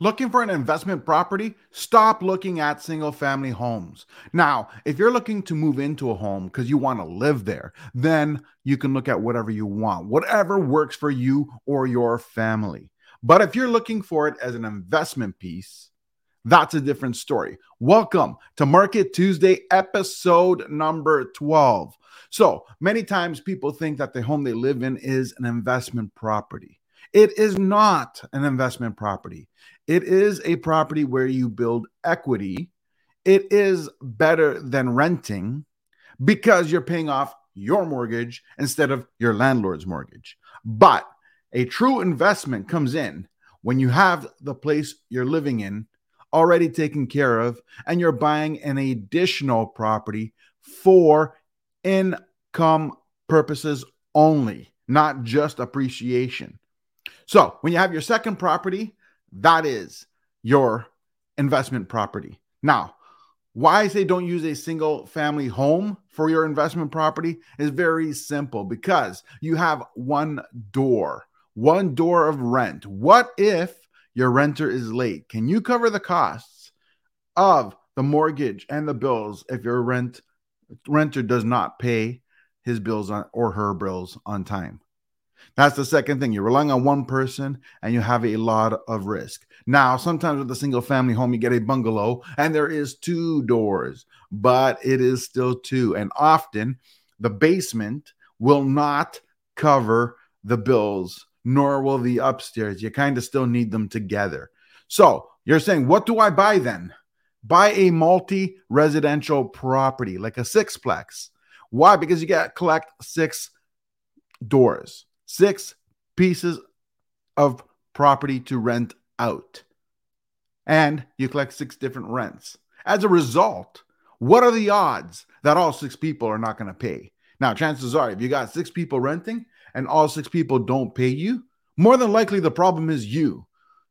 Looking for an investment property? Stop looking at single family homes. Now, if you're looking to move into a home because you want to live there, then you can look at whatever you want, whatever works for you or your family. But if you're looking for it as an investment piece, that's a different story. Welcome to Market Tuesday, episode number 12. So many times people think that the home they live in is an investment property. It is not an investment property. It is a property where you build equity. It is better than renting because you're paying off your mortgage instead of your landlord's mortgage. But a true investment comes in when you have the place you're living in already taken care of and you're buying an additional property for income purposes only, not just appreciation. So, when you have your second property, that is your investment property. Now, why I say don't use a single family home for your investment property is very simple because you have one door, one door of rent. What if your renter is late? Can you cover the costs of the mortgage and the bills if your rent renter does not pay his bills on, or her bills on time? That's the second thing. You're relying on one person and you have a lot of risk. Now, sometimes with a single family home, you get a bungalow and there is two doors, but it is still two. And often the basement will not cover the bills, nor will the upstairs. You kind of still need them together. So you're saying, what do I buy then? Buy a multi residential property like a sixplex. Why? Because you get collect six doors six pieces of property to rent out. And you collect six different rents. As a result, what are the odds that all six people are not going to pay? Now, chances are, if you got six people renting and all six people don't pay you, more than likely the problem is you.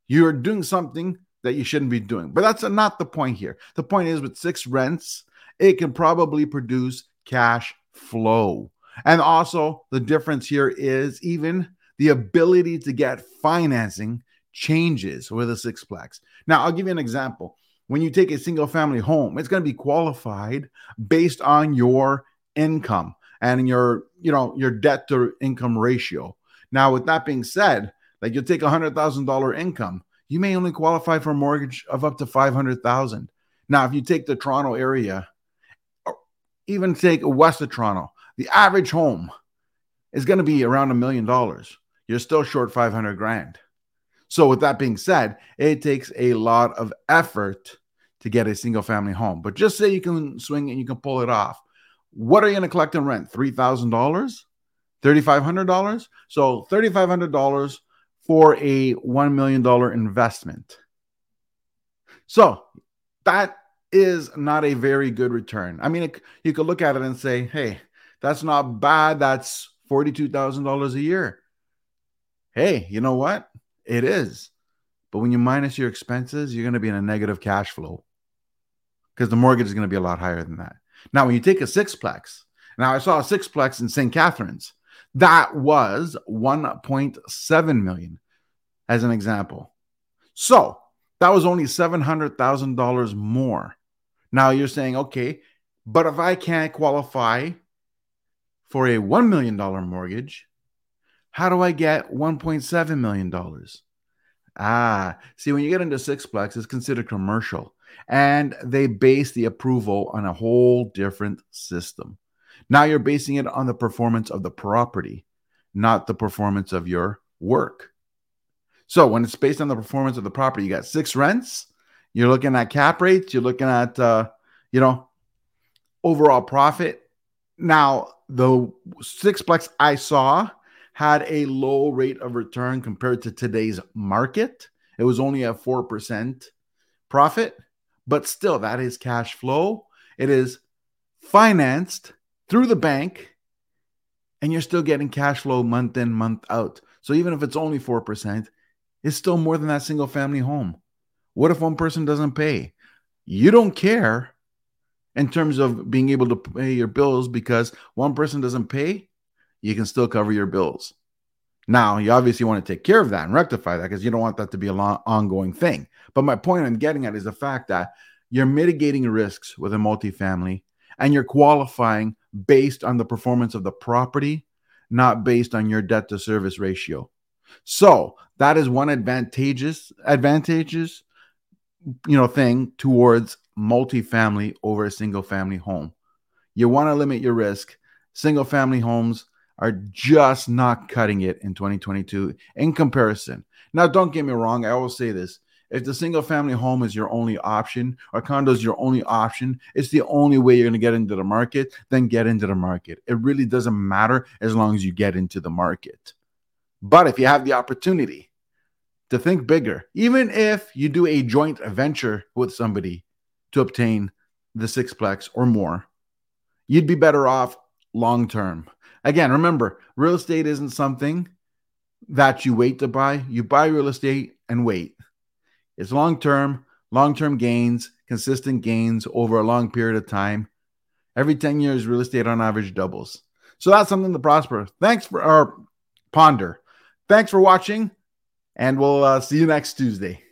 You're doing something that you shouldn't be doing. But that's not the point here. The point is, with six rents, it can probably produce cash flow. And also, the difference here is even the ability to get financing changes with a sixplex. Now, I'll give you an example. When you take a single family home, it's going to be qualified based on your income and your, you know, your debt to income ratio. Now, with that being said, like you'll take a hundred thousand dollar income, you may only qualify for a mortgage of up to five hundred thousand. Now, if you take the Toronto area, even take west of Toronto, the average home is going to be around a million dollars. You're still short 500 grand. So, with that being said, it takes a lot of effort to get a single family home. But just say you can swing and you can pull it off. What are you going to collect in rent? $3,000? $3,500? So, $3,500 for a $1 million investment. So, that is not a very good return. I mean, it, you could look at it and say, hey, that's not bad. That's $42,000 a year. Hey, you know what? It is. But when you minus your expenses, you're going to be in a negative cash flow because the mortgage is going to be a lot higher than that. Now, when you take a sixplex, now I saw a sixplex in St. Catharines, that was 1.7 million as an example. So that was only $700,000 more. Now you're saying, okay, but if I can't qualify for a $1 million mortgage, how do I get $1.7 million? Ah, see, when you get into sixplex, it's considered commercial and they base the approval on a whole different system. Now you're basing it on the performance of the property, not the performance of your work. So when it's based on the performance of the property, you got six rents, you're looking at cap rates, you're looking at, uh, you know, overall profit. Now, the sixplex I saw had a low rate of return compared to today's market. It was only a 4% profit, but still, that is cash flow. It is financed through the bank, and you're still getting cash flow month in, month out. So even if it's only 4%, it's still more than that single family home. What if one person doesn't pay? You don't care in terms of being able to pay your bills because one person doesn't pay, you can still cover your bills. Now, you obviously want to take care of that and rectify that because you don't want that to be a long, ongoing thing. But my point I'm getting at is the fact that you're mitigating risks with a multifamily and you're qualifying based on the performance of the property, not based on your debt to service ratio. So that is one advantageous advantageous you know thing towards multifamily over a single family home. You want to limit your risk. Single family homes are just not cutting it in 2022 in comparison. Now, don't get me wrong. I always say this if the single family home is your only option or condo is your only option, it's the only way you're going to get into the market, then get into the market. It really doesn't matter as long as you get into the market. But if you have the opportunity to think bigger, even if you do a joint venture with somebody to obtain the sixplex or more, you'd be better off long term. Again, remember, real estate isn't something that you wait to buy. You buy real estate and wait. It's long term, long term gains, consistent gains over a long period of time. Every 10 years, real estate on average doubles. So that's something to prosper. Thanks for our ponder. Thanks for watching, and we'll uh, see you next Tuesday.